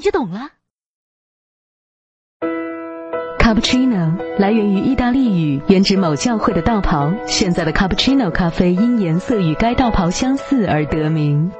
你就懂了。Cappuccino 来源于意大利语原指某教会的道袍现在的 cappuccino 咖啡因颜色与该道袍相似而得名。